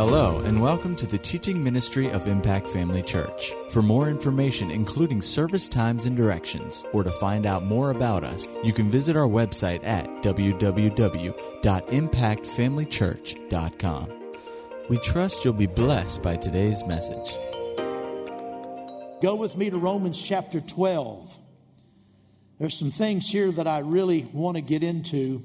Hello, and welcome to the teaching ministry of Impact Family Church. For more information, including service times and directions, or to find out more about us, you can visit our website at www.impactfamilychurch.com. We trust you'll be blessed by today's message. Go with me to Romans chapter 12. There's some things here that I really want to get into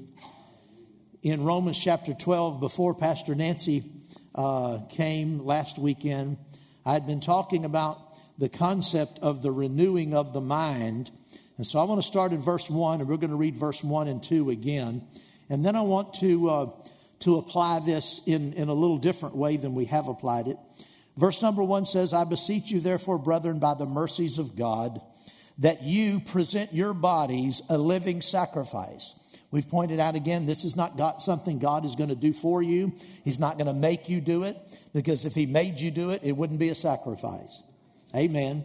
in Romans chapter 12 before Pastor Nancy uh, came last weekend. I had been talking about the concept of the renewing of the mind. And so I want to start in verse 1, and we're going to read verse 1 and 2 again. And then I want to, uh, to apply this in, in a little different way than we have applied it. Verse number 1 says, I beseech you, therefore, brethren, by the mercies of God, that you present your bodies a living sacrifice We've pointed out again, this is not God, something God is going to do for you. He's not going to make you do it because if He made you do it, it wouldn't be a sacrifice. Amen.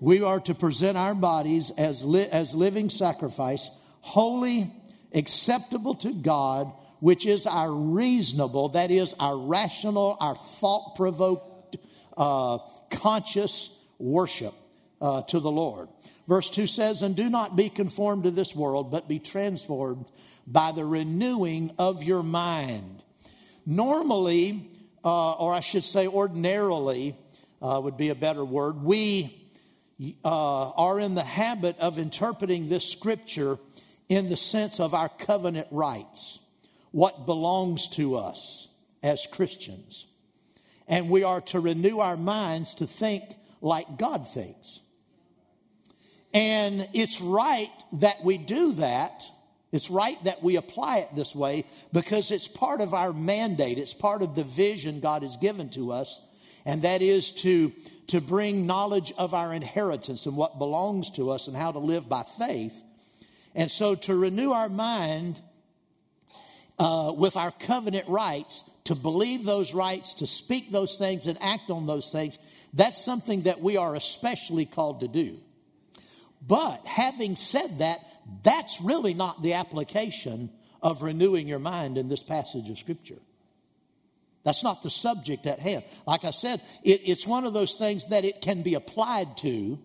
We are to present our bodies as, li- as living sacrifice, holy, acceptable to God, which is our reasonable, that is, our rational, our thought provoked, uh, conscious worship uh, to the Lord. Verse 2 says, And do not be conformed to this world, but be transformed by the renewing of your mind. Normally, uh, or I should say ordinarily, uh, would be a better word, we uh, are in the habit of interpreting this scripture in the sense of our covenant rights, what belongs to us as Christians. And we are to renew our minds to think like God thinks. And it's right that we do that. It's right that we apply it this way because it's part of our mandate. It's part of the vision God has given to us. And that is to, to bring knowledge of our inheritance and what belongs to us and how to live by faith. And so to renew our mind uh, with our covenant rights, to believe those rights, to speak those things and act on those things, that's something that we are especially called to do. But having said that, that's really not the application of renewing your mind in this passage of Scripture. That's not the subject at hand. Like I said, it, it's one of those things that it can be applied to,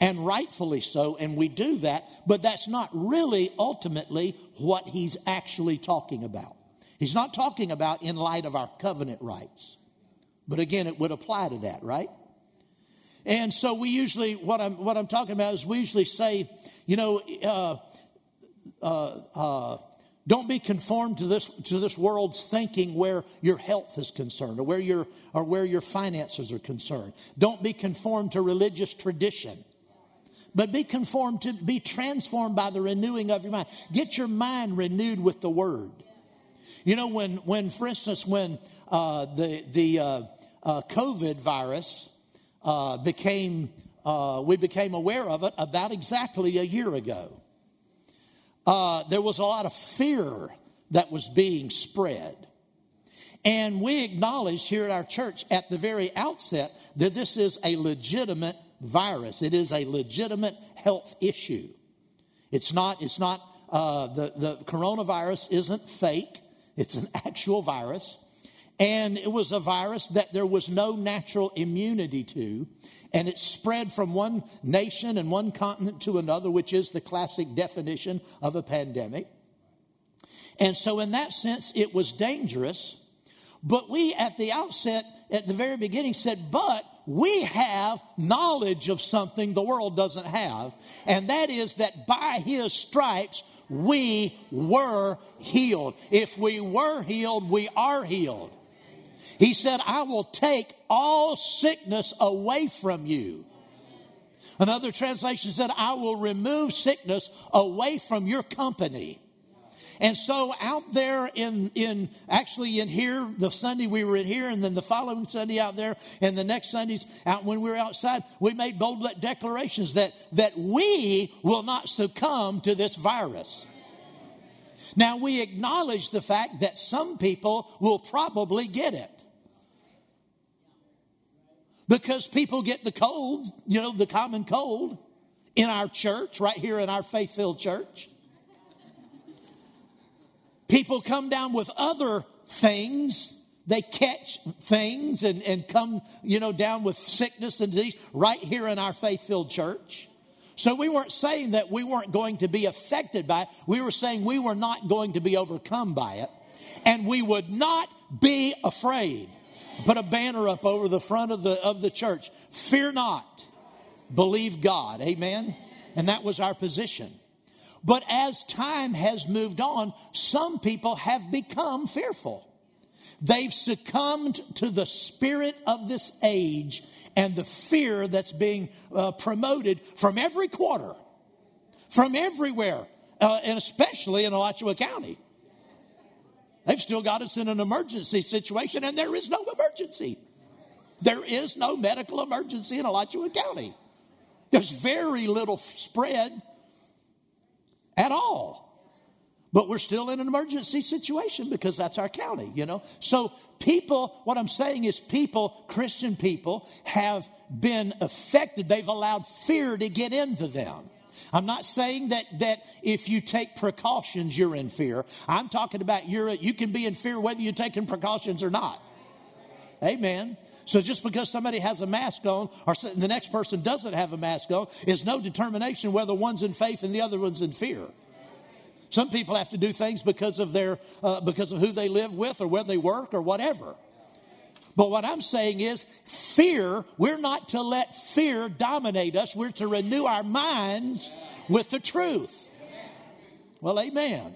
and rightfully so, and we do that, but that's not really ultimately what he's actually talking about. He's not talking about in light of our covenant rights. But again, it would apply to that, right? And so we usually, what I'm, what I'm talking about is we usually say, you know, uh, uh, uh, don't be conformed to this, to this world's thinking where your health is concerned or where, your, or where your finances are concerned. Don't be conformed to religious tradition. But be conformed to, be transformed by the renewing of your mind. Get your mind renewed with the word. You know, when, when for instance, when uh, the, the uh, uh, COVID virus uh, became, uh, we became aware of it about exactly a year ago. Uh, there was a lot of fear that was being spread. And we acknowledged here at our church at the very outset that this is a legitimate virus. It is a legitimate health issue. It's not, it's not, uh, the, the coronavirus isn't fake. It's an actual virus. And it was a virus that there was no natural immunity to. And it spread from one nation and one continent to another, which is the classic definition of a pandemic. And so, in that sense, it was dangerous. But we, at the outset, at the very beginning, said, but we have knowledge of something the world doesn't have. And that is that by his stripes, we were healed. If we were healed, we are healed. He said, I will take all sickness away from you. Another translation said, I will remove sickness away from your company. And so out there in, in actually in here, the Sunday we were in here, and then the following Sunday out there, and the next Sundays out when we were outside, we made bold declarations that, that we will not succumb to this virus. Now we acknowledge the fact that some people will probably get it. Because people get the cold, you know, the common cold in our church, right here in our faith filled church. People come down with other things they catch things and, and come, you know, down with sickness and disease right here in our faith filled church. So we weren't saying that we weren't going to be affected by it. We were saying we were not going to be overcome by it. And we would not be afraid. Put a banner up over the front of the, of the church. Fear not. Believe God. Amen. And that was our position. But as time has moved on, some people have become fearful. They've succumbed to the spirit of this age and the fear that's being uh, promoted from every quarter, from everywhere, uh, and especially in Alachua County. They've still got us in an emergency situation, and there is no emergency. There is no medical emergency in Alachua County. There's very little spread at all. But we're still in an emergency situation because that's our county, you know? So, people, what I'm saying is, people, Christian people, have been affected. They've allowed fear to get into them. I'm not saying that, that if you take precautions, you're in fear. I'm talking about you're, you can be in fear whether you're taking precautions or not. Amen. So just because somebody has a mask on or the next person doesn't have a mask on is no determination whether one's in faith and the other one's in fear. Some people have to do things because of their uh, because of who they live with or where they work or whatever. But what I'm saying is, fear, we're not to let fear dominate us. We're to renew our minds with the truth. Well, amen.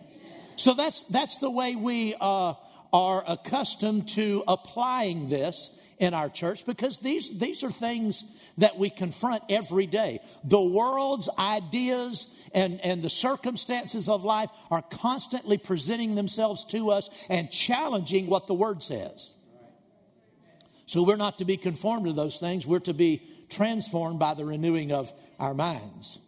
So that's, that's the way we uh, are accustomed to applying this in our church because these, these are things that we confront every day. The world's ideas and, and the circumstances of life are constantly presenting themselves to us and challenging what the Word says. So we're not to be conformed to those things, we're to be transformed by the renewing of our minds.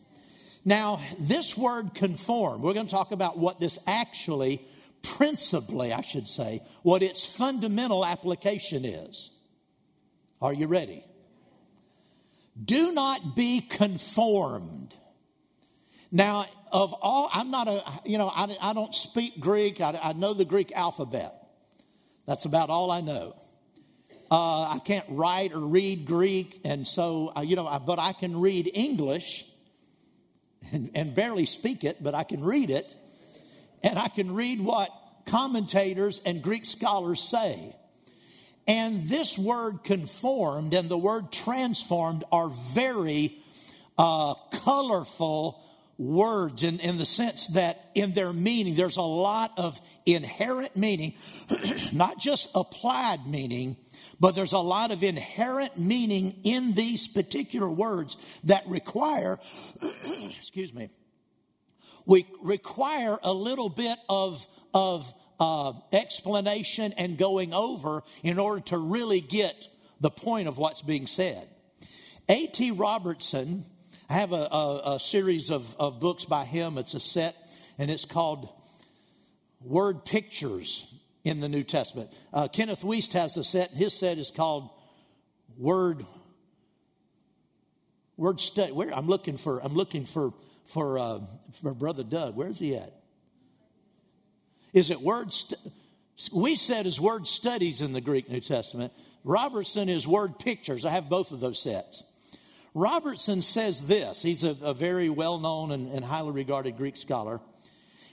Now, this word conform, we're going to talk about what this actually, principally, I should say, what its fundamental application is. Are you ready? Do not be conformed now, of all, I'm not a, you know, I, I don't speak Greek. I, I, know the Greek alphabet. That's about all I know. Uh, I can't write or read Greek, and so, uh, you know, I, but I can read English and, and barely speak it, but I can read it. And I can read what commentators and Greek scholars say. And this word conformed and the word transformed are very uh, colorful words in, in the sense that in their meaning, there's a lot of inherent meaning, not just applied meaning, but there's a lot of inherent meaning in these particular words that require, excuse me, we require a little bit of, of uh, explanation and going over in order to really get the point of what's being said. A.T. Robertson I have a, a, a series of, of books by him. It's a set, and it's called Word Pictures in the New Testament. Uh, Kenneth Wuest has a set. His set is called Word Word Study. Where I'm looking for. I'm looking for for uh, for Brother Doug. Where's he at? Is it Word? We said is Word Studies in the Greek New Testament. Robertson is Word Pictures. I have both of those sets. Robertson says this. He's a, a very well known and, and highly regarded Greek scholar.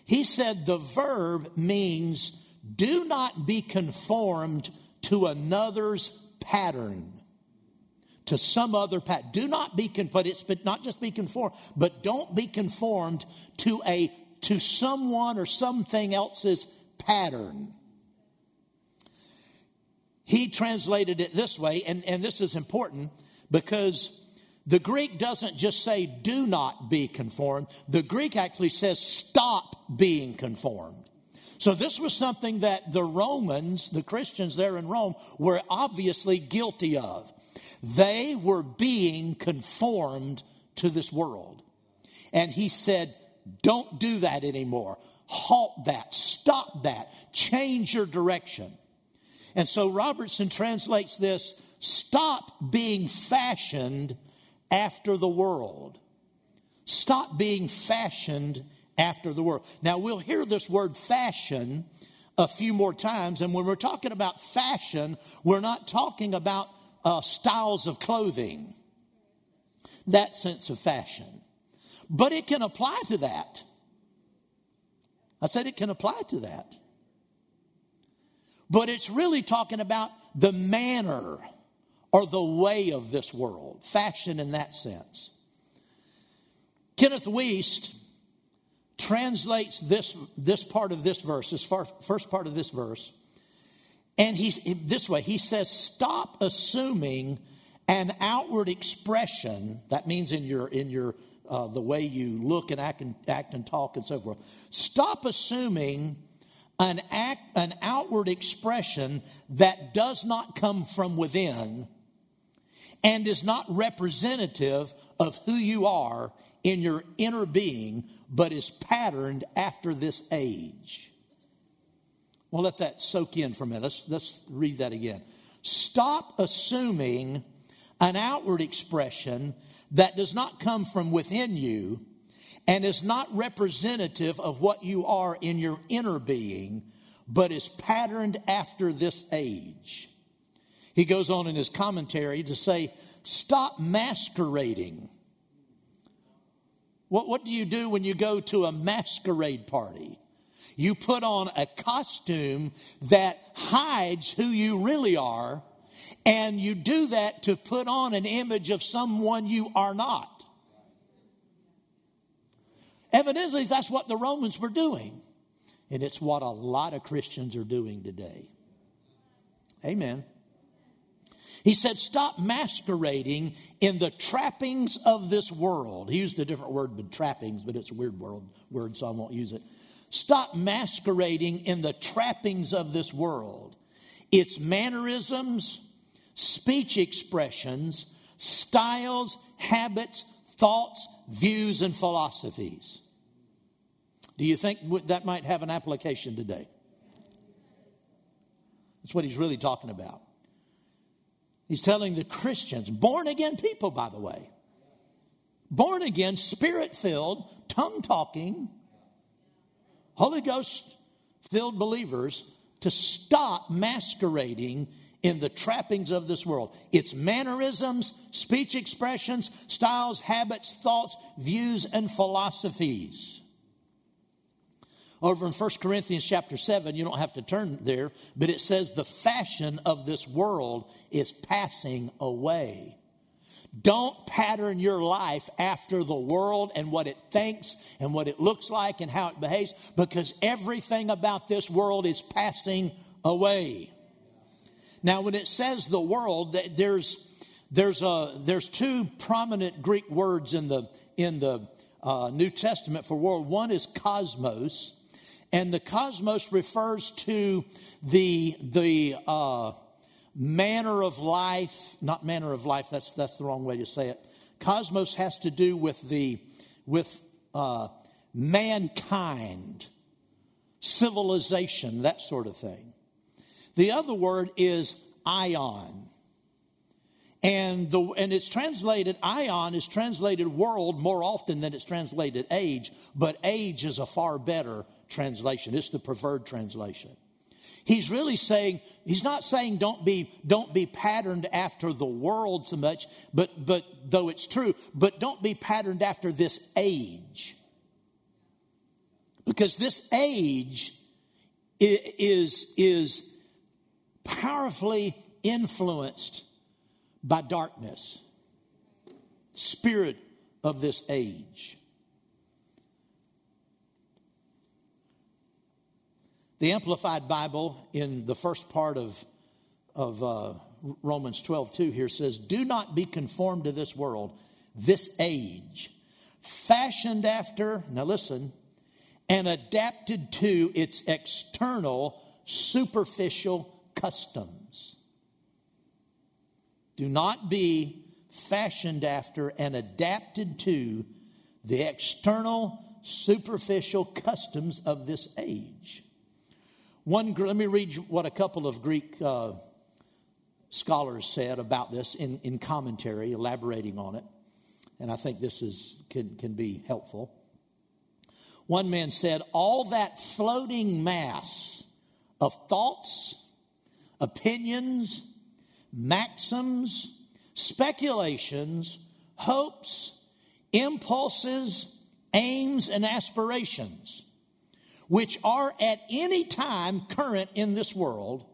He said the verb means do not be conformed to another's pattern to some other pattern. Do not be but it's but not just be conformed, but don't be conformed to a to someone or something else's pattern. He translated it this way, and, and this is important because the Greek doesn't just say, do not be conformed. The Greek actually says, stop being conformed. So this was something that the Romans, the Christians there in Rome, were obviously guilty of. They were being conformed to this world. And he said, don't do that anymore. Halt that. Stop that. Change your direction. And so Robertson translates this stop being fashioned after the world. Stop being fashioned after the world. Now, we'll hear this word fashion a few more times. And when we're talking about fashion, we're not talking about uh, styles of clothing, that sense of fashion. But it can apply to that. I said it can apply to that. But it's really talking about the manner or the way of this world, fashion in that sense. Kenneth Wuest translates this, this part of this verse, this first part of this verse, and he's this way he says, Stop assuming an outward expression, that means in your, in your uh, the way you look and act, and act and talk and so forth. Stop assuming an, act, an outward expression that does not come from within and is not representative of who you are in your inner being, but is patterned after this age. Well, let that soak in for a minute. Let's, let's read that again. Stop assuming an outward expression that does not come from within you and is not representative of what you are in your inner being, but is patterned after this age. He goes on in his commentary to say, Stop masquerading. What, what do you do when you go to a masquerade party? You put on a costume that hides who you really are, and you do that to put on an image of someone you are not. Evidently, that's what the Romans were doing. And it's what a lot of Christians are doing today. Amen. He said, Stop masquerading in the trappings of this world. He used a different word than trappings, but it's a weird word, word, so I won't use it. Stop masquerading in the trappings of this world. Its mannerisms, speech expressions, styles, habits, thoughts, views, and philosophies. Do you think that might have an application today? That's what he's really talking about. He's telling the Christians, born again people, by the way, born again, spirit filled, tongue talking, Holy Ghost filled believers to stop masquerading in the trappings of this world. Its mannerisms, speech expressions, styles, habits, thoughts, views, and philosophies. Over in 1 Corinthians chapter 7, you don't have to turn there, but it says the fashion of this world is passing away. Don't pattern your life after the world and what it thinks and what it looks like and how it behaves because everything about this world is passing away. Now, when it says the world, there's, there's, a, there's two prominent Greek words in the, in the uh, New Testament for world. One is cosmos, and the cosmos refers to the, the uh, manner of life, not manner of life, that's, that's the wrong way to say it. Cosmos has to do with the, with uh, mankind, civilization, that sort of thing. The other word is aion. And, the, and it's translated, aion is translated world more often than it's translated age, but age is a far better translation. It's the preferred translation. He's really saying, he's not saying don't be, don't be patterned after the world so much, but, but though it's true, but don't be patterned after this age. Because this age is, is powerfully influenced by darkness, spirit of this age. The Amplified Bible in the first part of, of uh, Romans 12 2 here says, Do not be conformed to this world, this age, fashioned after, now listen, and adapted to its external, superficial customs. Do not be fashioned after and adapted to the external, superficial customs of this age. One, let me read what a couple of Greek uh, scholars said about this in, in commentary, elaborating on it. And I think this is, can, can be helpful. One man said, All that floating mass of thoughts, opinions, maxims, speculations, hopes, impulses, aims, and aspirations, which are at any time current in this world,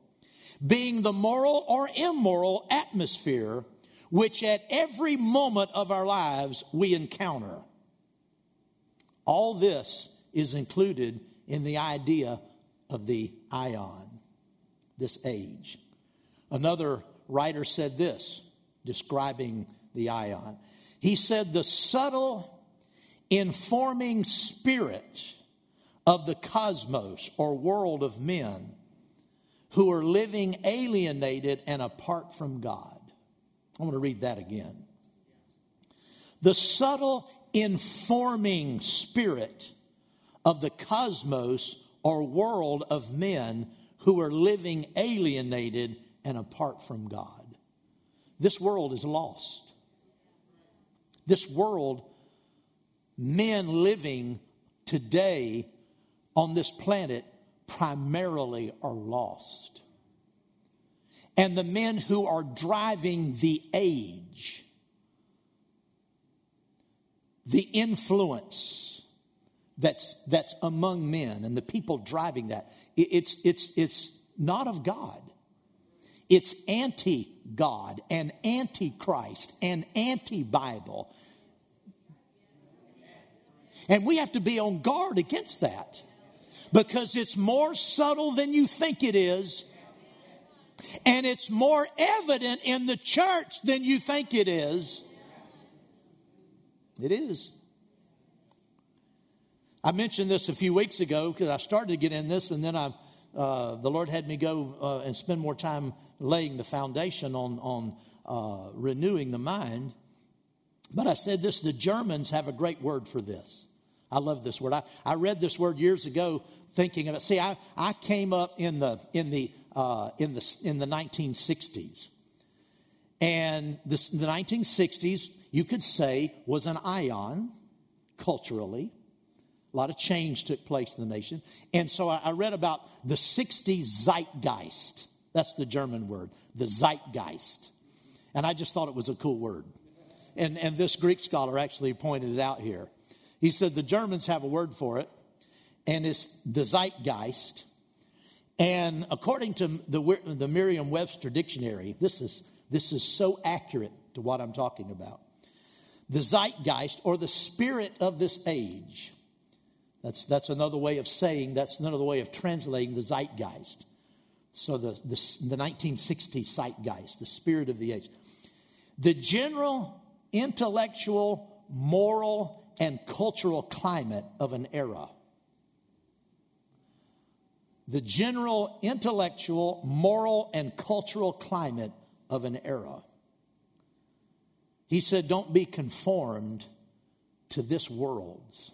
being the moral or immoral atmosphere which at every moment of our lives we encounter. All this is included in the idea of the aion, this age. Another writer said this, describing the aion. He said, The subtle, informing spirit of the cosmos or world of men who are living alienated and apart from God. I want to read that again. The subtle, informing spirit of the cosmos or world of men who are living alienated and apart from God. This world is lost. This world, men living today on this planet primarily are lost. And the men who are driving the age, the influence that's, that's among men and the people driving that, it's, it's, it's not of God. It's anti God and anti Christ and anti Bible. And we have to be on guard against that because it's more subtle than you think it is. And it's more evident in the church than you think it is. It is. I mentioned this a few weeks ago because I started to get in this, and then I, uh, the Lord had me go uh, and spend more time laying the foundation on, on uh, renewing the mind. But I said this the Germans have a great word for this. I love this word. I, I read this word years ago thinking of it. See, I, I came up in the, in, the, uh, in, the, in the 1960s. And this, the 1960s, you could say, was an aion culturally. A lot of change took place in the nation. And so I, I read about the 60s zeitgeist. That's the German word, the zeitgeist. And I just thought it was a cool word. And, and this Greek scholar actually pointed it out here. He said the Germans have a word for it, and it's the zeitgeist. And according to the, the Merriam Webster dictionary, this is, this is so accurate to what I'm talking about. The zeitgeist, or the spirit of this age, that's, that's another way of saying, that's another way of translating the zeitgeist. So the, the, the 1960s zeitgeist, the spirit of the age. The general intellectual, moral, and cultural climate of an era. The general intellectual, moral, and cultural climate of an era. He said, Don't be conformed to this world's,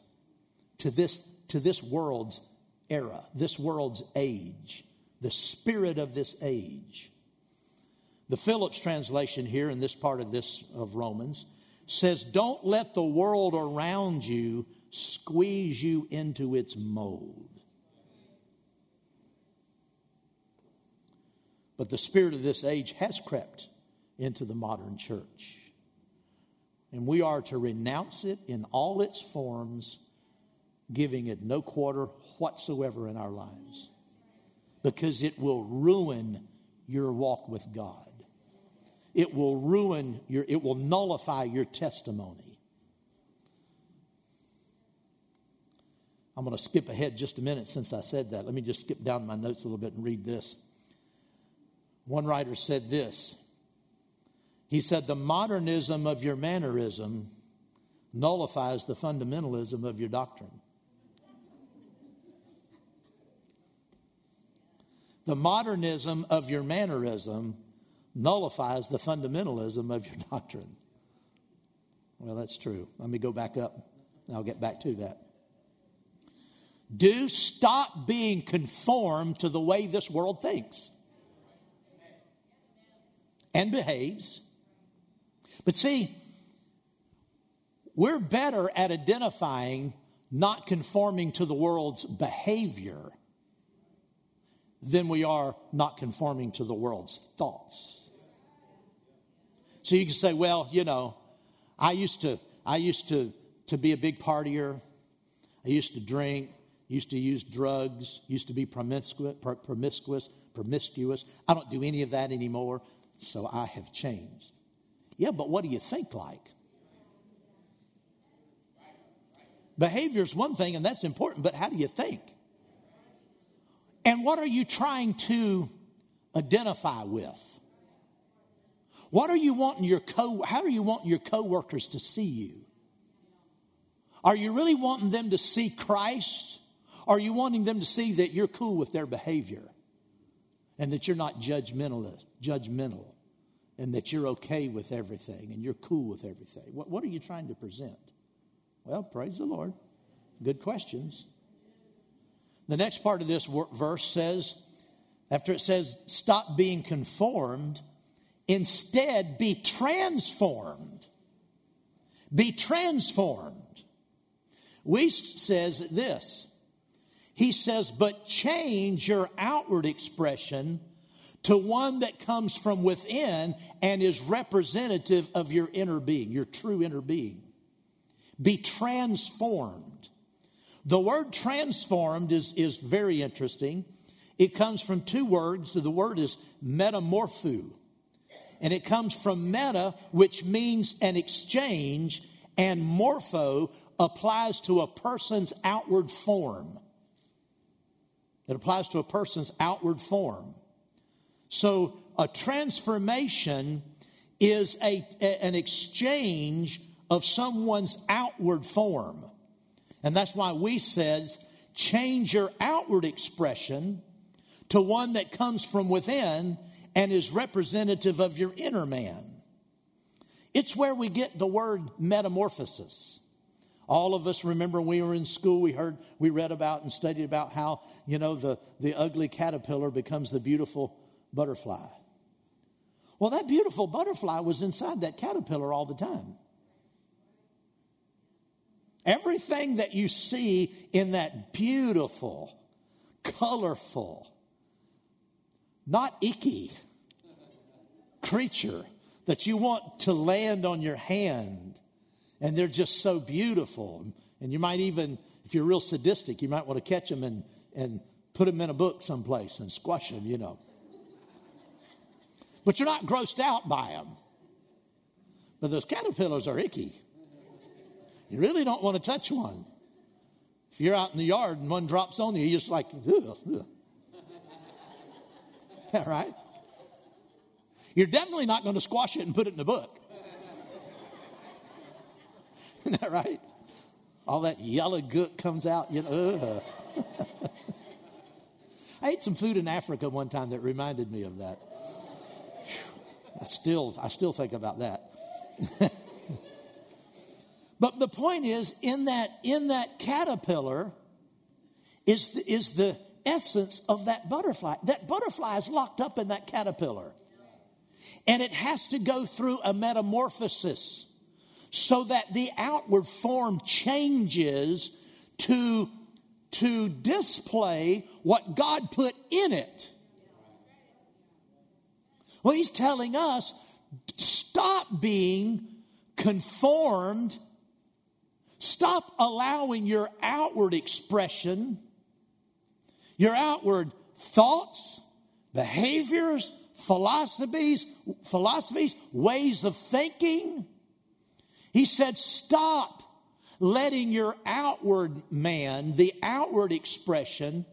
to this, to this world's era, this world's age the spirit of this age. The Phillips translation here in this part of this of Romans says, Don't let the world around you squeeze you into its mold. But the spirit of this age has crept into the modern church. And we are to renounce it in all its forms, giving it no quarter whatsoever in our lives because it will ruin your walk with God. It will ruin your, it will nullify your testimony. I'm going to skip ahead just a minute since I said that. Let me just skip down my notes a little bit and read this. One writer said this. He said, The modernism of your mannerism nullifies the fundamentalism of your doctrine. The modernism of your mannerism nullifies the fundamentalism of your doctrine. Well, that's true. Let me go back up. I'll get back to that. Do stop being conformed to the way this world thinks and behaves. But see, we're better at identifying not conforming to the world's behavior than we are not conforming to the world's thoughts. So you can say, well, you know, I used to, I used to, to be a big partier. I used to drink, used to use drugs, used to be promiscuous, promiscuous, promiscuous. I don't do any of that anymore, so I have changed. Yeah, but what do you think like? Behavior is one thing, and that's important, but how do you think? And what are you trying to identify with? What are you wanting your co how are you wanting your coworkers to see you? Are you really wanting them to see Christ? Are you wanting them to see that you're cool with their behavior and that you're not judgmental, judgmental and that you're okay with everything and you're cool with everything? What, what are you trying to present? Well, praise the Lord. Good questions. The next part of this verse says, after it says, stop being conformed, instead be transformed. Be transformed. Wuest says this. He says, but change your outward expression to one that comes from within and is representative of your inner being, your true inner being. Be transformed. The word transformed is, is very interesting. It comes from two words. The word is metamorpho. And it comes from meta, which means an exchange, and morpho applies to a person's outward form. It applies to a person's outward form. So a transformation is a, an exchange of someone's outward form. And that's why we said change your outward expression to one that comes from within and is representative of your inner man. It's where we get the word metamorphosis. All of us remember when we were in school, we heard, we read about and studied about how, you know, the, the ugly caterpillar becomes the beautiful butterfly. Well, that beautiful butterfly was inside that caterpillar all the time. Everything that you see in that beautiful, colorful, not icky creature that you want to land on your hand, and they're just so beautiful. And you might even, if you're real sadistic, you might want to catch them and, and put them in a book someplace and squash them, you know. But you're not grossed out by them. But those caterpillars are icky. You really don't want to touch one. If you're out in the yard and one drops on you, you're just like, ugh, ugh. Yeah, right? You're definitely not going to squash it and put it in the book. Isn't that right? All that yellow gook comes out, you know. Uh. I ate some food in Africa one time that reminded me of that. I still, I still think about that. But the point is, in that, in that caterpillar is the, is the essence of that butterfly. That butterfly is locked up in that caterpillar. And it has to go through a metamorphosis so that the outward form changes to, to display what God put in it. Well, he's telling us stop being conformed Stop allowing your outward expression, your outward thoughts, behaviors, philosophies, philosophies, ways of thinking. He said, stop letting your outward man, the outward expression,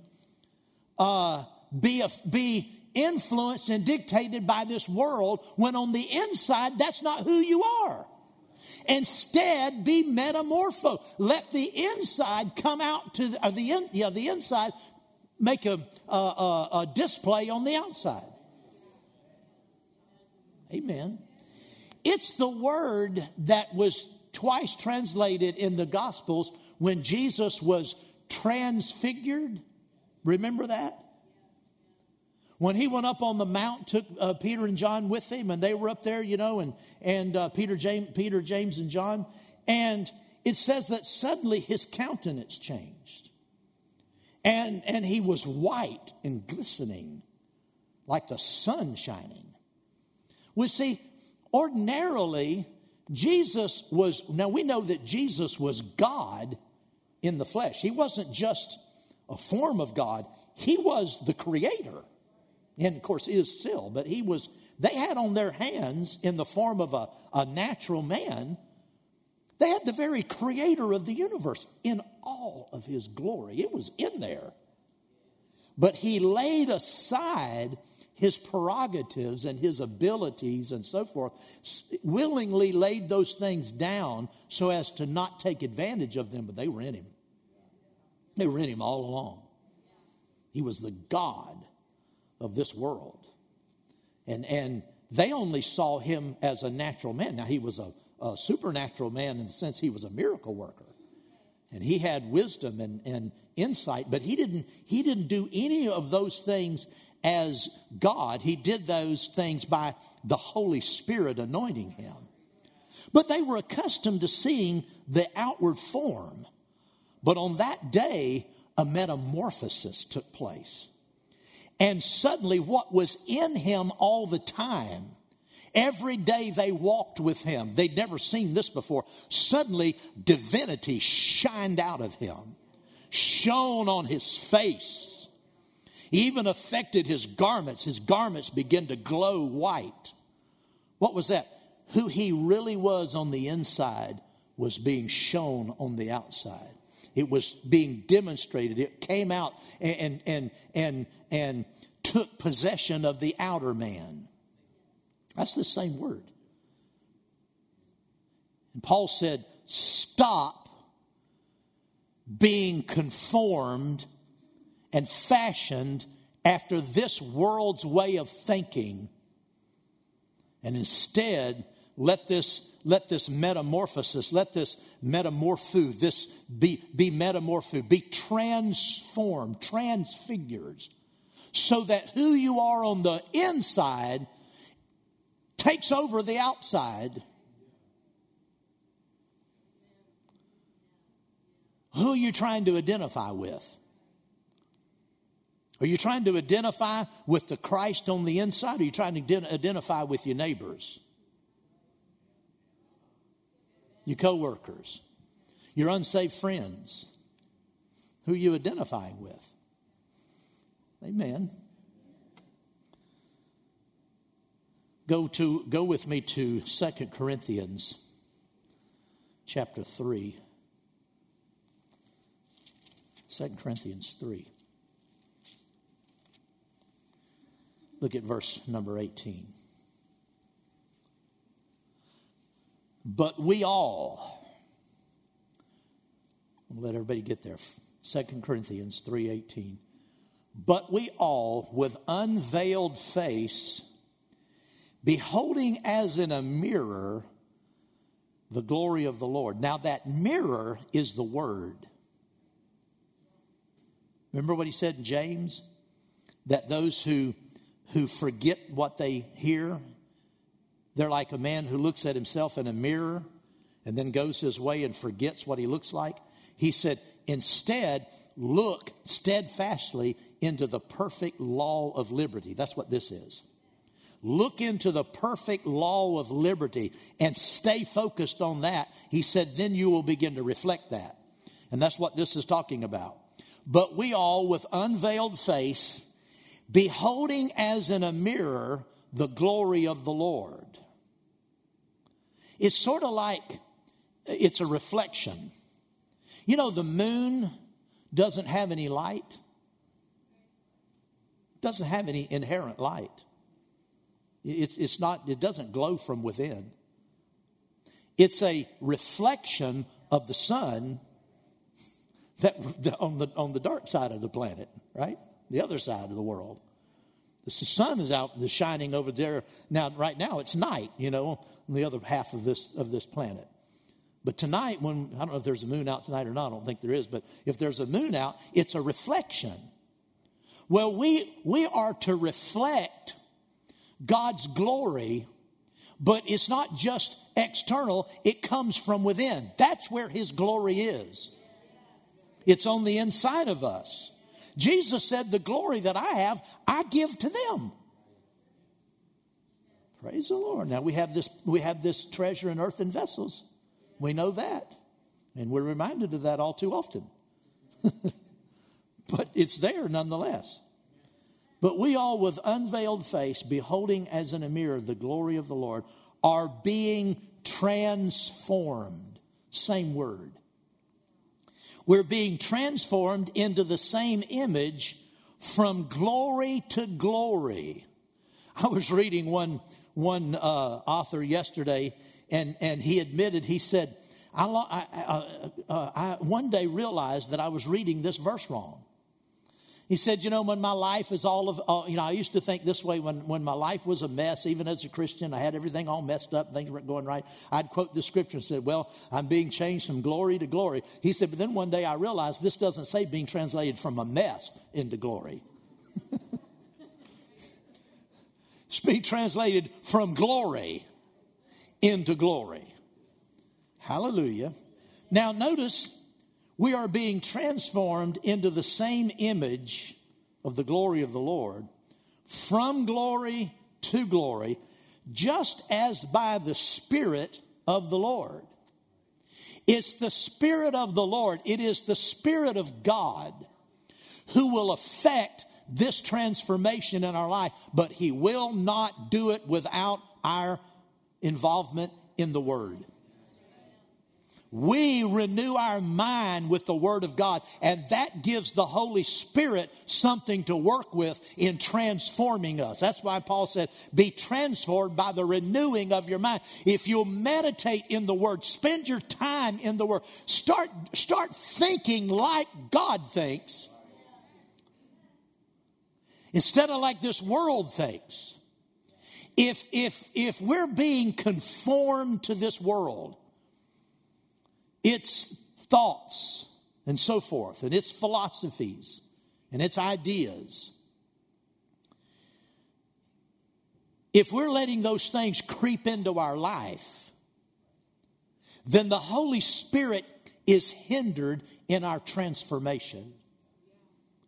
uh, be, a, be influenced and dictated by this world when on the inside, that's not who you are. Instead, be metamorpho. Let the inside come out to the, the in, yeah, the inside make a, a, a, a display on the outside. Amen. It's the word that was twice translated in the Gospels when Jesus was transfigured. Remember that? When he went up on the mount, took uh, Peter and John with him, and they were up there, you know, and and uh, Peter, James, Peter, James, and John, and it says that suddenly his countenance changed, And, and he was white and glistening like the sun shining. We see, ordinarily, Jesus was, now we know that Jesus was God in the flesh. He wasn't just a form of God, he was the creator. And of course, is still, but he was, they had on their hands in the form of a, a natural man, they had the very creator of the universe in all of his glory. It was in there. But he laid aside his prerogatives and his abilities and so forth, willingly laid those things down so as to not take advantage of them, but they were in him. They were in him all along. He was the God of this world. And, and they only saw him as a natural man. Now, he was a, a supernatural man in the sense he was a miracle worker. And he had wisdom and, and insight, but he didn't, he didn't do any of those things as God. He did those things by the Holy Spirit anointing him. But they were accustomed to seeing the outward form. But on that day, a metamorphosis took place. And suddenly, what was in him all the time, every day they walked with him, they'd never seen this before. Suddenly, divinity shined out of him, shone on his face even affected his garments. His garments began to glow white. What was that? Who he really was on the inside was being shown on the outside. It was being demonstrated. It came out and, and, and, and took possession of the outer man. That's the same word. And Paul said, Stop being conformed and fashioned after this world's way of thinking. And instead, let this, let this metamorphosis, let this metamorpho, this be, be metamorpho, be transformed, transfigured, so that who you are on the inside takes over the outside. Who are you trying to identify with? Are you trying to identify with the Christ on the inside? Or are you trying to identify with your neighbors? Your coworkers? Your unsaved friends? Who are you identifying with? Amen. Go to go with me to Second Corinthians chapter 3. 2 Corinthians 3. Look at verse number 18. But we all, let everybody get there. 2 Corinthians 3:18. But we all with unveiled face beholding as in a mirror the glory of the Lord. Now that mirror is the word. Remember what he said in James that those who who forget what they hear. They're like a man who looks at himself in a mirror and then goes his way and forgets what he looks like. He said, instead, look steadfastly into the perfect law of liberty. That's what this is. Look into the perfect law of liberty and stay focused on that. He said, then you will begin to reflect that. And that's what this is talking about. But we all, with unveiled face, beholding as in a mirror the glory of the Lord. It's sort of like it's a reflection. You know, the moon doesn't have any light, doesn't have any inherent light. It's, it's not, it doesn't glow from within. It's a reflection of the sun that on the on the dark side of the planet, right? The other side of the world. The sun is out the shining over there. Now, right now, it's night, you know, on the other half of this, of this planet. But tonight, when I don't know if there's a moon out tonight or not, I don't think there is, but if there's a moon out, it's a reflection. Well, we, we are to reflect God's glory, but it's not just external, it comes from within. That's where His glory is. It's on the inside of us. Jesus said, The glory that I have, I give to them. Praise the Lord. Now we have this, we have this treasure in earthen vessels. We know that. And we're reminded of that all too often. but it's there nonetheless. But we all, with unveiled face, beholding as in a mirror the glory of the Lord, are being transformed. Same word. We're being transformed into the same image from glory to glory. I was reading one, one uh, author yesterday, and, and he admitted, he said, I, I, uh, uh, I one day realized that I was reading this verse wrong. He said, You know, when my life is all of, you know, I used to think this way when, when my life was a mess, even as a Christian, I had everything all messed up, things weren't going right. I'd quote the scripture and said, Well, I'm being changed from glory to glory. He said, But then one day I realized this doesn't say being translated from a mess into glory. it's being translated from glory into glory. Hallelujah. Now, notice we are being transformed into the same image of the glory of the Lord from glory to glory, just as by the Spirit of the Lord. It's the Spirit of the Lord, it is the Spirit of God who will affect this transformation in our life, but He will not do it without our involvement in the Word we renew our mind with the Word of God, and that gives the Holy Spirit something to work with in transforming us. That's why Paul said, Be transformed by the renewing of your mind. If you meditate in the Word, spend your time in the Word, start, start thinking like God thinks instead of like this world thinks. If, if, if we're being conformed to this world, its thoughts and so forth, and its philosophies and its ideas. If we're letting those things creep into our life, then the Holy Spirit is hindered in our transformation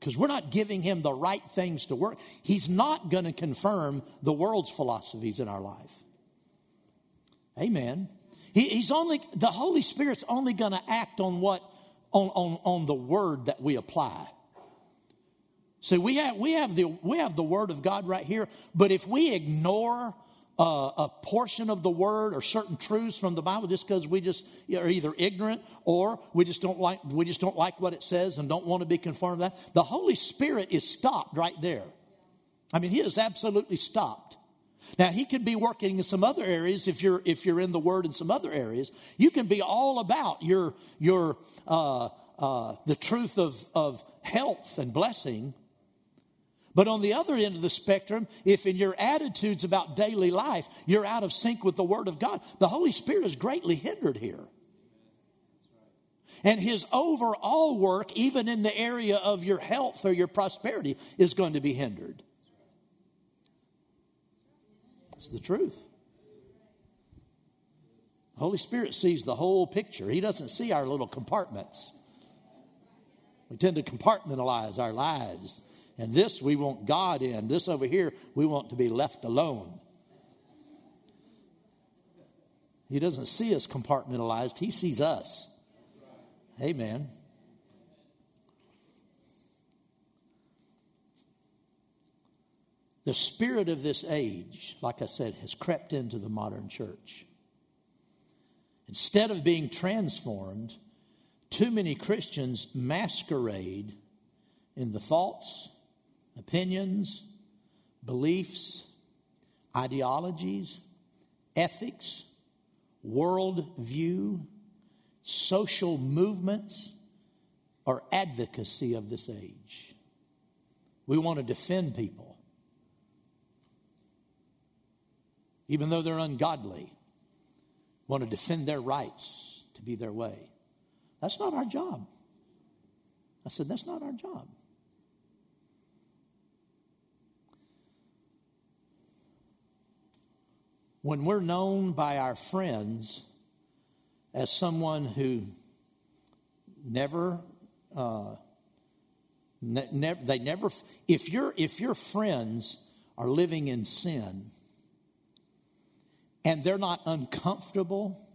because we're not giving him the right things to work. He's not going to confirm the world's philosophies in our life. Amen. He, he's only, the Holy Spirit's only going to act on what, on, on, on the word that we apply. So we have, we have the, we have the word of God right here, but if we ignore a, a portion of the word or certain truths from the Bible just because we just are either ignorant or we just don't like we just don't like what it says and don't want to be conformed to that. The Holy Spirit is stopped right there. I mean, he is absolutely stopped. Now he can be working in some other areas if you're if you're in the Word in some other areas. You can be all about your your uh, uh, the truth of of health and blessing. But on the other end of the spectrum, if in your attitudes about daily life you're out of sync with the Word of God, the Holy Spirit is greatly hindered here. And his overall work, even in the area of your health or your prosperity, is going to be hindered. It's the truth. The Holy Spirit sees the whole picture. He doesn't see our little compartments. We tend to compartmentalize our lives. And this we want God in. This over here we want to be left alone. He doesn't see us compartmentalized, He sees us. Amen. The spirit of this age, like I said, has crept into the modern church. Instead of being transformed, too many Christians masquerade in the thoughts, opinions, beliefs, ideologies, ethics, worldview, social movements, or advocacy of this age. We want to defend people even though they're ungodly, want to defend their rights to be their way. That's not our job. I said, that's not our job. When we're known by our friends as someone who never uh, Ne- never, they never, if, your if your friends are living in sin and they're not uncomfortable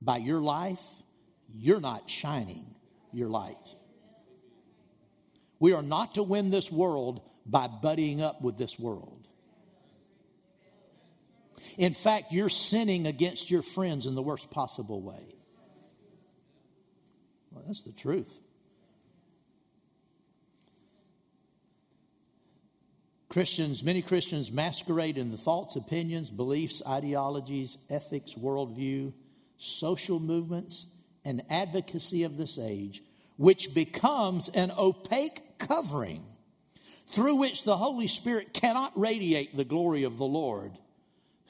by your life, you're not shining your light. We are not to win this world by buddying up with this world. In fact, you're sinning against your friends in the worst possible way. Well, that's the truth. Christians, many Christians masquerade in the thoughts, opinions, beliefs, ideologies, ethics, worldview, social movements, and advocacy of this age, which becomes an opaque covering through which the Holy Spirit cannot radiate the glory of the Lord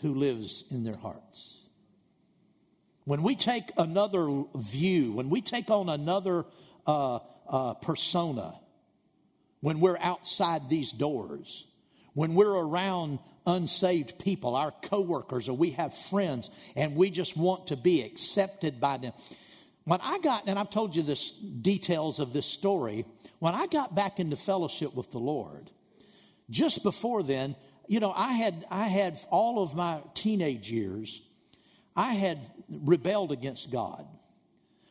who lives in their hearts. When we take another view, when we take on another uh, uh, persona, when we're outside these doors, when we're around unsaved people, our coworkers, or we have friends, and we just want to be accepted by them. When I got, and I've told you this details of this story, when I got back into fellowship with the Lord, just before then, you know, I had I had all of my teenage years, I had rebelled against God.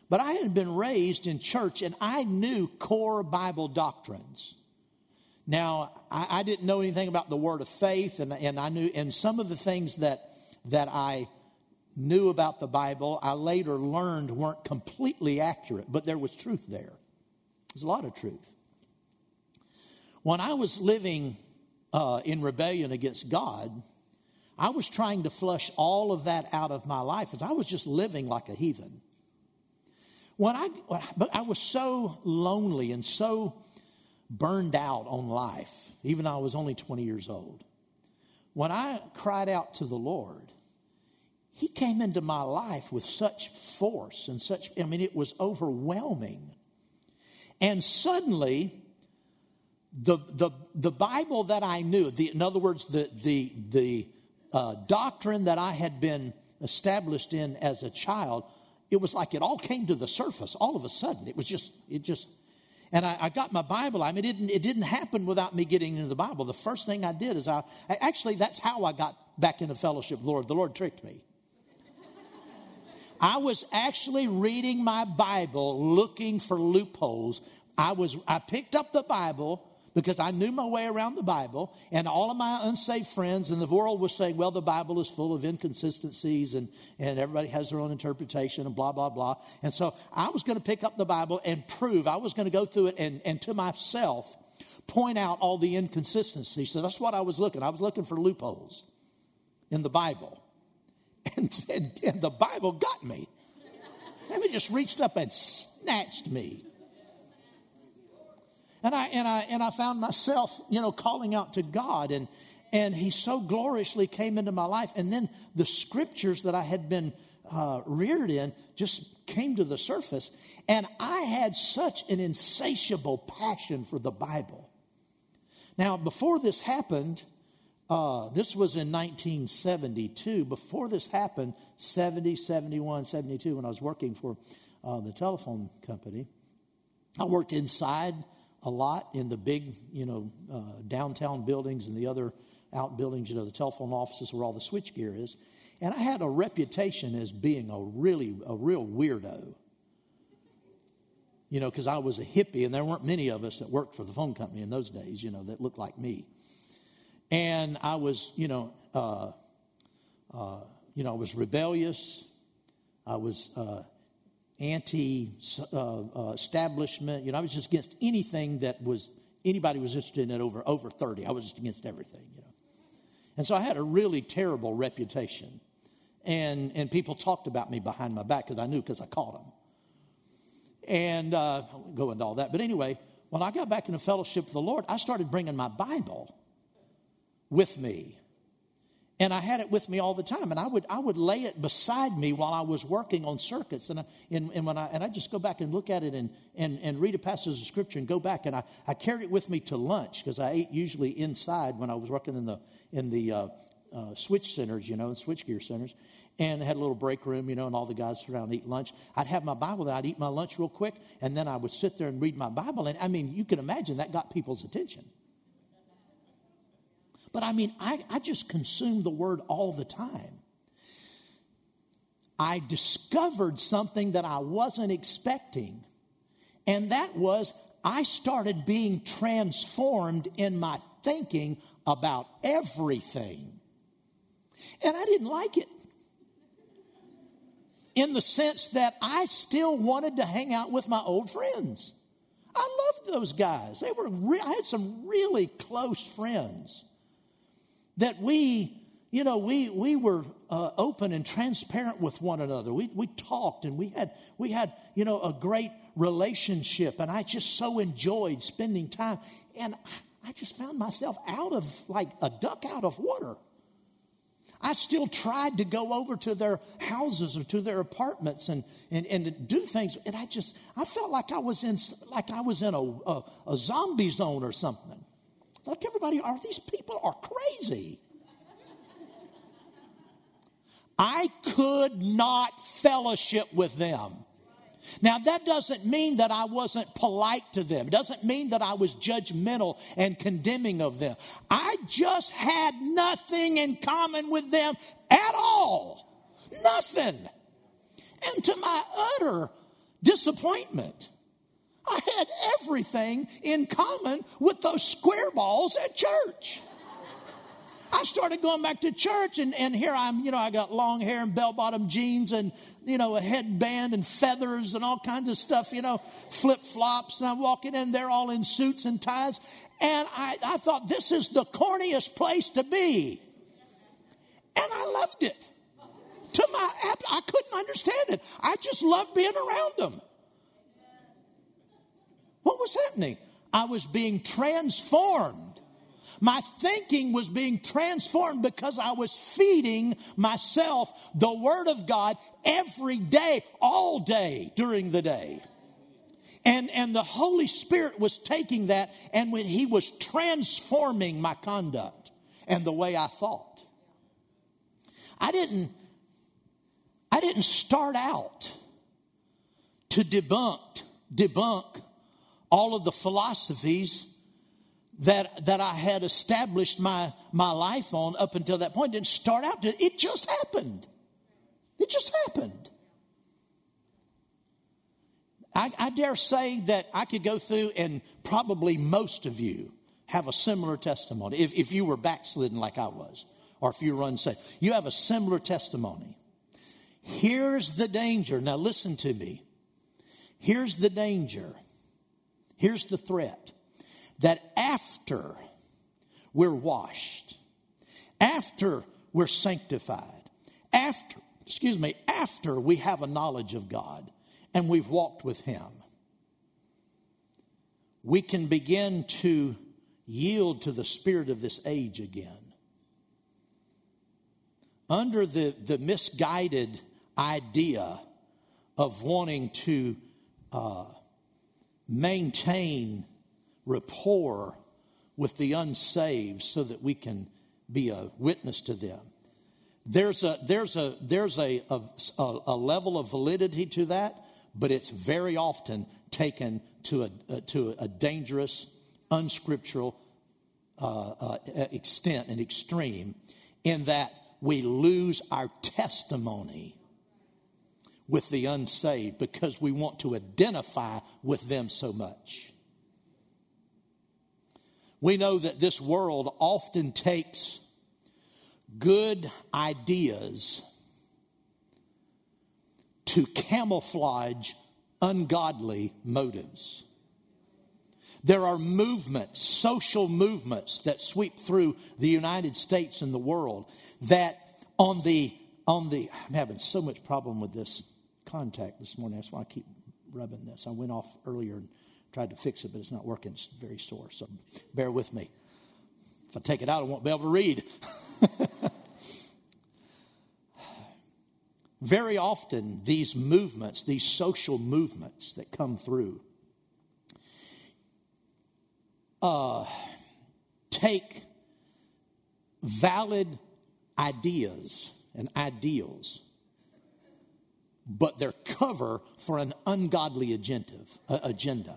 But I had been raised in church and I knew core Bible doctrines. Now, I, I, didn't know anything about the word of faith, and, and I knew, and some of the things that, that I knew about the Bible, I later learned weren't completely accurate, but there was truth there. There's a lot of truth. When I was living uh, in rebellion against God, I was trying to flush all of that out of my life as I was just living like a heathen. When I, but I was so lonely and so burned out on life, even though I was only 20 years old. When I cried out to the Lord, He came into my life with such force and such, I mean, it was overwhelming. And suddenly, the, the, the Bible that I knew, the, in other words, the, the, the uh, doctrine that I had been established in as a child, it was like it all came to the surface all of a sudden. It was just, it just and I, I, got my Bible. I mean, it didn't, it didn't happen without me getting into the Bible. The first thing I did is I, I actually, that's how I got back into fellowship Lord. The Lord tricked me. I was actually reading my Bible looking for loopholes. I was, I picked up the Bible because I knew my way around the Bible, and all of my unsaved friends in the world were saying, well, the Bible is full of inconsistencies and, and everybody has their own interpretation and blah, blah, blah. And so I was going to pick up the Bible and prove, I was going to go through it and, and to myself point out all the inconsistencies. So that's what I was looking. I was looking for loopholes in the Bible. And, and, and the Bible got me. And it just reached up and snatched me. And I, and I, and I found myself, you know, calling out to God and, and he so gloriously came into my life. And then the scriptures that I had been uh, reared in just came to the surface. And I had such an insatiable passion for the Bible. Now, before this happened, uh, this was in 1972. Before this happened, 70, 71, 72, when I was working for uh, the telephone company, I worked inside a lot in the big, you know, uh, downtown buildings and the other outbuildings, you know, the telephone offices where all the switchgear is. And I had a reputation as being a really, a real weirdo. You know, because I was a hippie, and there weren't many of us that worked for the phone company in those days, you know, that looked like me. And I was, you know, uh, uh, you know, I was rebellious. I was uh, anti uh, uh, establishment. You know, I was just against anything that was anybody was interested in it over over 30. I was just against everything, you know. And so I had a really terrible reputation. And, and people talked about me behind my back because I knew because I caught them. And uh, I won't go into all that. But anyway, when I got back into fellowship with the Lord, I started bringing my Bible with me and I had it with me all the time, and I would I would lay it beside me while I was working on circuits, and I, and, and when I and I just go back and look at it and and, and read a passage of scripture and go back, and I, I carried it with me to lunch because I ate usually inside when I was working in the in the uh, uh, switch centers, you know, switch gear centers, and had a little break room, you know, and all the guys around eat lunch. I'd have my Bible there. I'd eat my lunch real quick, and then I would sit there and read my Bible. And I mean, you can imagine that got people's attention. But I mean, I, I just consumed the word all the time. I discovered something that I wasn't expecting, and that was I started being transformed in my thinking about everything. And I didn't like it. In the sense that I still wanted to hang out with my old friends. I loved those guys. They were re- I had some really close friends that we, you know, we we were uh, open and transparent with one another. We we talked and we had we had you know a great relationship, and I just so enjoyed spending time. And I just found myself out of like a duck out of water. I still tried to go over to their houses or to their apartments and, and, and do things. And I just, I felt like I was in, like I was in a, a, a zombie zone or something. Like everybody, are these people are crazy. I could not fellowship with them. Now, that doesn't mean that I wasn't polite to them. It doesn't mean that I was judgmental and condemning of them. I just had nothing in common with them at all. Nothing. And to my utter disappointment, I had everything in common with those square balls at church. I started going back to church, and, and here I'm, you know, I got long hair and bell bottom jeans and, you know, a headband and feathers and all kinds of stuff, you know, flip flops. And I'm walking in there all in suits and ties. And I, I thought, this is the corniest place to be. And I loved it. To my, I couldn't understand it. I just loved being around them. What was happening? I was being transformed my thinking was being transformed because I was feeding myself the Word of God every day, all day during the day. And, and the Holy Spirit was taking that and when He was transforming my conduct and the way I thought. I didn't, I didn't start out to debunk, debunk all of the philosophies that, that I had established my, my life on up until that point didn't start out to, it just happened. It just happened. I, I dare say that I could go through, and probably most of you have a similar testimony. If, if you were backslidden like I was, or if you were unsaved, you have a similar testimony. Here's the danger. Now, listen to me. Here's the danger. Here's the threat that after we're washed, after we're sanctified, after, excuse me, after we have a knowledge of God and we've walked with Him, we can begin to yield to the spirit of this age again. Under the, the misguided idea of wanting to uh, maintain rapport with the unsaved so that we can be a witness to them. There's a, there's a, there's a, a, a level of validity to that, but it's very often taken to a, to a dangerous, unscriptural uh, uh, extent and extreme in that we lose our testimony with the unsaved because we want to identify with them so much. We know that this world often takes good ideas to camouflage ungodly motives. There are movements, social movements that sweep through the United States and the world that on the on the I'm having so much problem with this contact this morning. That's why I keep rubbing this. I went off earlier and Tried to fix it, but it's not working. It's very sore. So bear with me. If I take it out, I won't be able to read. very often, these movements, these social movements that come through, uh, take valid ideas and ideals, but they're cover for an ungodly agenda.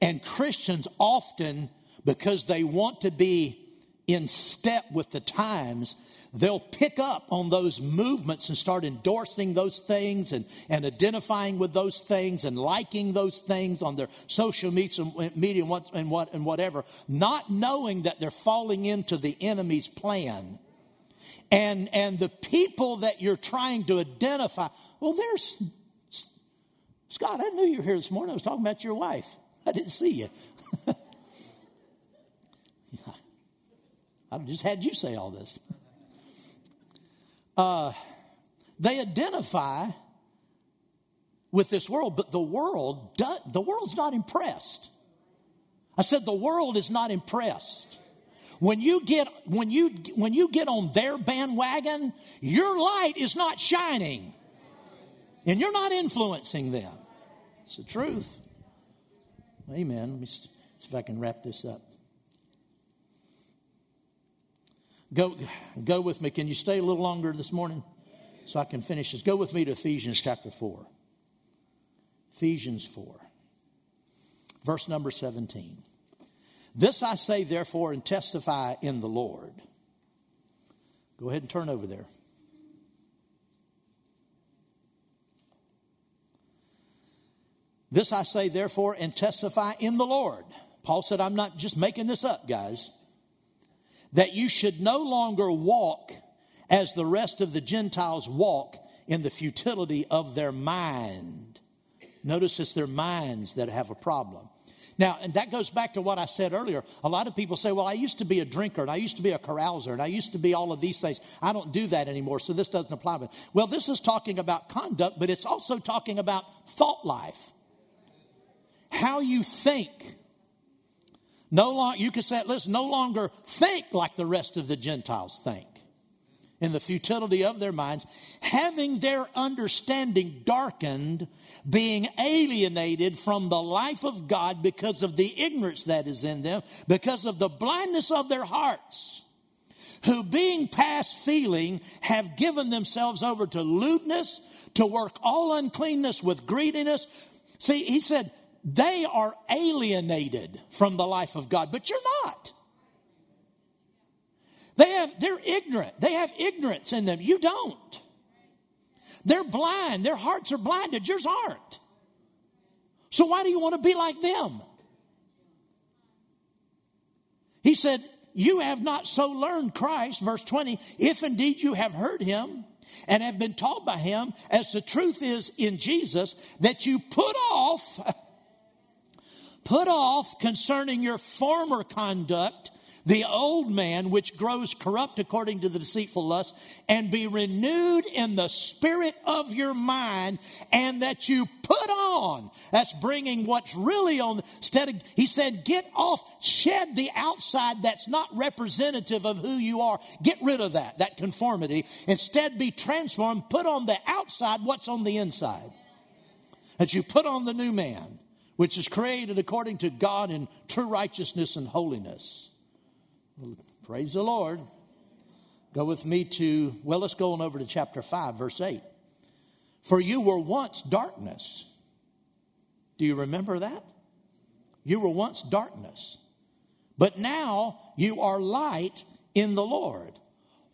And Christians often, because they want to be in step with the times, they'll pick up on those movements and start endorsing those things and, and identifying with those things and liking those things on their social media and, what, and, what, and whatever, not knowing that they're falling into the enemy's plan. And, and the people that you're trying to identify, well, there's Scott, I knew you were here this morning. I was talking about your wife. I didn't see you. I just had you say all this. Uh, they identify with this world, but the world, the world's not impressed. I said the world is not impressed. When you get when you when you get on their bandwagon, your light is not shining. And you're not influencing them. It's the truth. Amen. Let me see if I can wrap this up. Go, go with me. Can you stay a little longer this morning so I can finish this? Go with me to Ephesians chapter 4. Ephesians 4, verse number 17. This I say, therefore, and testify in the Lord. Go ahead and turn over there. This I say, therefore, and testify in the Lord. Paul said, I'm not just making this up, guys that you should no longer walk as the rest of the Gentiles walk in the futility of their mind. Notice it's their minds that have a problem. Now, and that goes back to what I said earlier. A lot of people say, well, I used to be a drinker and I used to be a carouser and I used to be all of these things. I don't do that anymore, so this doesn't apply. But, well, this is talking about conduct, but it's also talking about thought life. How you think no longer, you can say, listen, no longer think like the rest of the Gentiles think in the futility of their minds, having their understanding darkened, being alienated from the life of God because of the ignorance that is in them, because of the blindness of their hearts, who being past feeling have given themselves over to lewdness, to work all uncleanness with greediness. See, he said, they are alienated from the life of God, but you're not. They have, they're ignorant. They have ignorance in them. You don't. They're blind. Their hearts are blinded. Yours aren't. So why do you want to be like them? He said, You have not so learned Christ, verse 20, if indeed you have heard him and have been taught by him, as the truth is in Jesus, that you put off Put off concerning your former conduct the old man which grows corrupt according to the deceitful lust, and be renewed in the spirit of your mind, and that you put on. That's bringing what's really on. Instead of, he said, get off, shed the outside that's not representative of who you are. Get rid of that, that conformity. Instead, be transformed. Put on the outside what's on the inside. That you put on the new man which is created according to God in true righteousness and holiness. Praise the Lord. Go with me to, well, let's go on over to chapter 5, verse 8. For you were once darkness. Do you remember that? You were once darkness. But now you are light in the Lord.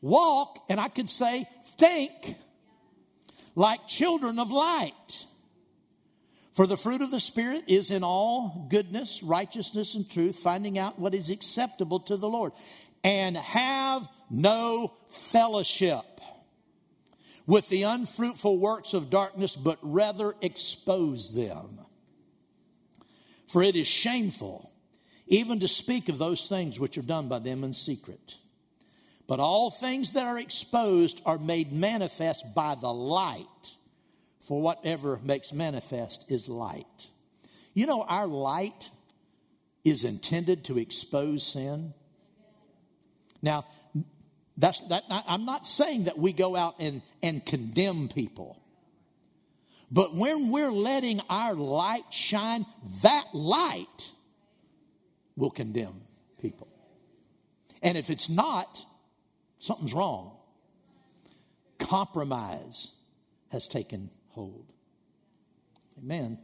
Walk, and I could say, think like children of light. For the fruit of the Spirit is in all goodness, righteousness, and truth, finding out what is acceptable to the Lord. And have no fellowship with the unfruitful works of darkness, but rather expose them. For it is shameful even to speak of those things which are done by them in secret. But all things that are exposed are made manifest by the light for whatever makes manifest is light. You know, our light is intended to expose sin. Now, that's that, I'm not saying that we go out and, and condemn people. But when we're letting our light shine, that light will condemn people. And if it's not, Something's wrong. Compromise has taken hold. Amen.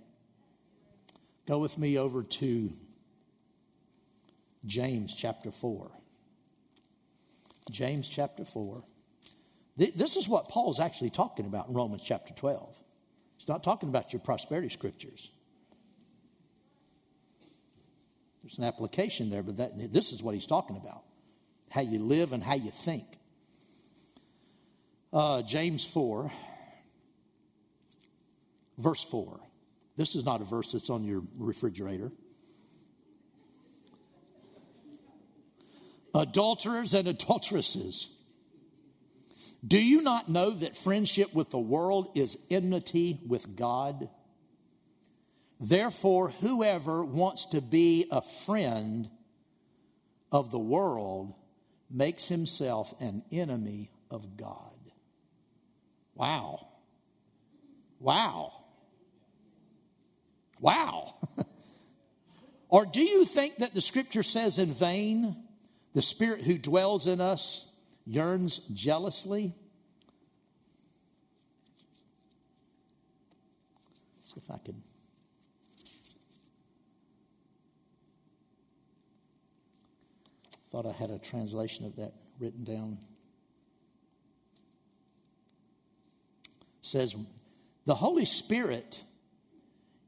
Go with me over to James chapter 4. James chapter 4. This is what Paul's actually talking about in Romans chapter 12. He's not talking about your prosperity scriptures. There's an application there, but that, this is what he's talking about how you live and how you think. Uh, James 4, verse 4. This is not a verse that's on your refrigerator. Adulterers and adulteresses. Do you not know that friendship with the world is enmity with God? Therefore, whoever wants to be a friend of the world makes himself an enemy of God. Wow. Wow. Wow. or do you think that the scripture says in vain, the spirit who dwells in us yearns jealously? See if I could. Thought I had a translation of that written down. says the Holy Spirit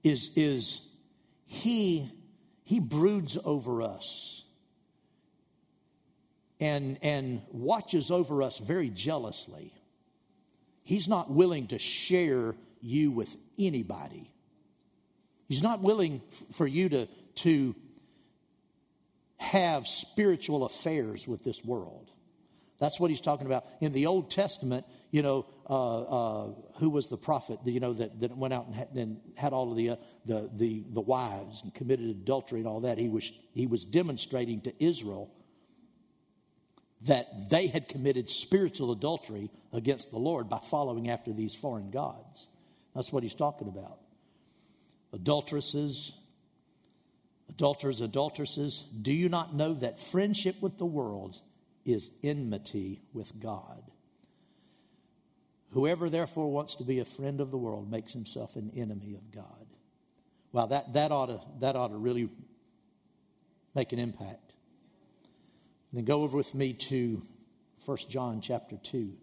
is, is he, he broods over us and, and watches over us very jealously. He's not willing to share you with anybody. He's not willing f- for you to, to have spiritual affairs with this world. That's what he's talking about. In the Old Testament, you know, uh, uh, who was the prophet, you know, that, that went out and had, and had all of the, uh, the, the, the wives and committed adultery and all that? He was, he was demonstrating to Israel that they had committed spiritual adultery against the Lord by following after these foreign gods. That's what he's talking about. Adulteresses, adulterers, adulteresses, do you not know that friendship with the world is enmity with God? Whoever therefore wants to be a friend of the world makes himself an enemy of God. Wow, that, that, ought, to, that ought to really make an impact. then go over with me to 1 John chapter 2.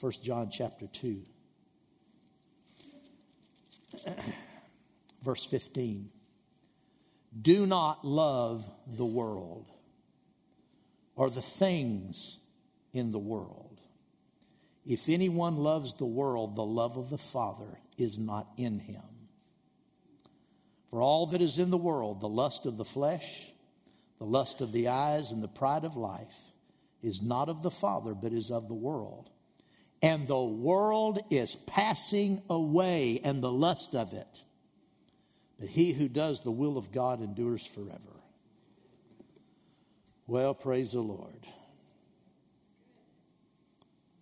1 John chapter 2. Verse 15. Do not love the world or the things in the world. If anyone loves the world, the love of the Father is not in him. For all that is in the world, the lust of the flesh, the lust of the eyes, and the pride of life, is not of the Father, but is of the world. And the world is passing away, and the lust of it. But he who does the will of God endures forever. Well, praise the Lord.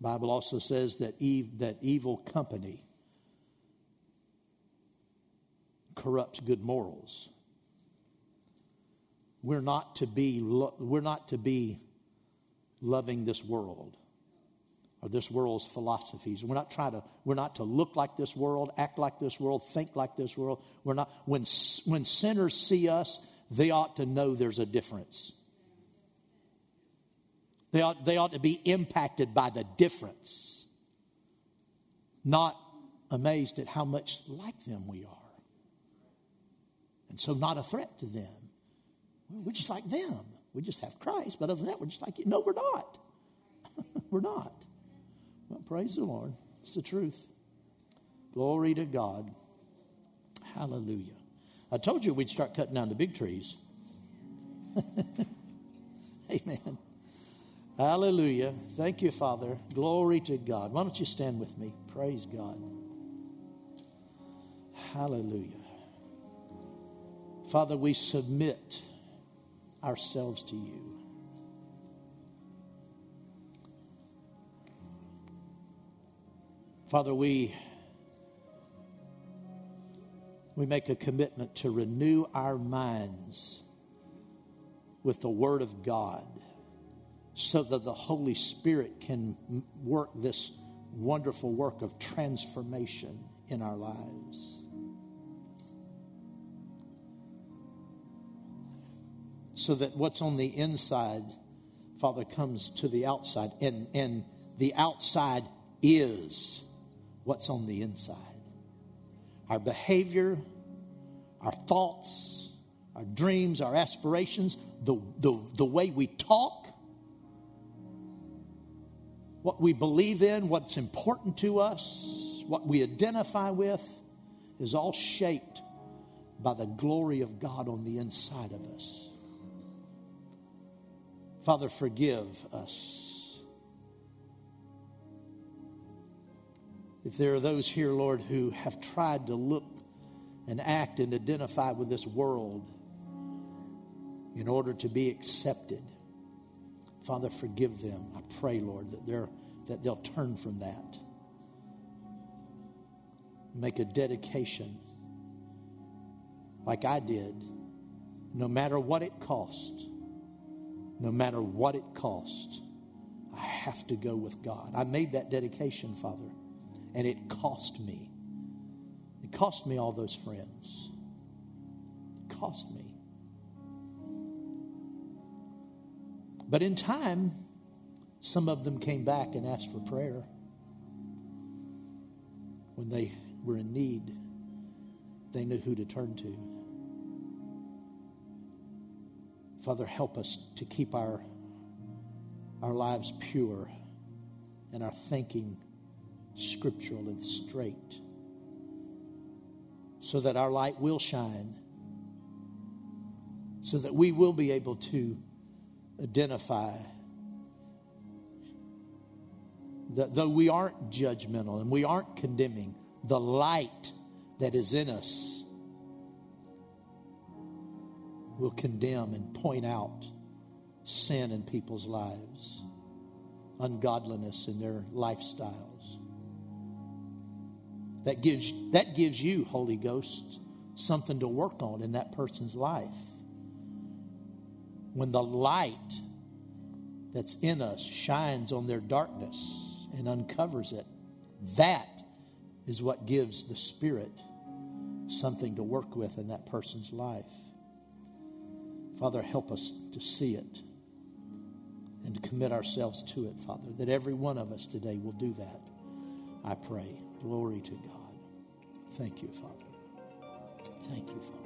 Bible also says that, Eve, that evil company corrupts good morals. We're not to be, we're not to be loving this world or this world's philosophies. We're not trying to, we're not to look like this world, act like this world, think like this world. We're not, when, when sinners see us, they ought to know there's a difference. They ought, they ought to be impacted by the difference, not amazed at how much like them we are. And so, not a threat to them. We're just like them. We just have Christ, but other than that, we're just like you. No, we're not. we're not. Well, praise the Lord. It's the truth. Glory to God. Hallelujah. I told you we'd start cutting down the big trees. Amen. Hallelujah. Thank you, Father. Glory to God. Why don't you stand with me? Praise God. Hallelujah. Father, we submit ourselves to you. Father, we, we make a commitment to renew our minds with the Word of God so that the Holy Spirit can work this wonderful work of transformation in our lives. So that what's on the inside, Father, comes to the outside, and, and the outside is what's on the inside. Our behavior, our thoughts, our dreams, our aspirations, the, the, the way we talk, what we believe in, what's important to us, what we identify with, is all shaped by the glory of God on the inside of us. Father, forgive us. If there are those here, Lord, who have tried to look and act and identify with this world in order to be accepted, Father, forgive them. I pray, Lord, that, they're, that they'll turn from that. Make a dedication like I did, no matter what it cost. No matter what it cost, I have to go with God. I made that dedication, Father, and it cost me. It cost me all those friends. It cost me. But in time, some of them came back and asked for prayer when they were in need. They knew who to turn to. Father, help us to keep our, our lives pure and our thinking scriptural and straight so that our light will shine, so that we will be able to identify that though we aren't judgmental and we aren't condemning, the light that is in us will condemn and point out sin in people's lives, ungodliness in their lifestyles. That gives, that gives you, Holy Ghost, something to work on in that person's life when the light that's in us shines on their darkness and uncovers it, that is what gives the Spirit something to work with in that person's life. Father, help us to see it and to commit ourselves to it, Father, that every one of us today will do that. I pray. Glory to God. Thank you, Father. Thank you, Father.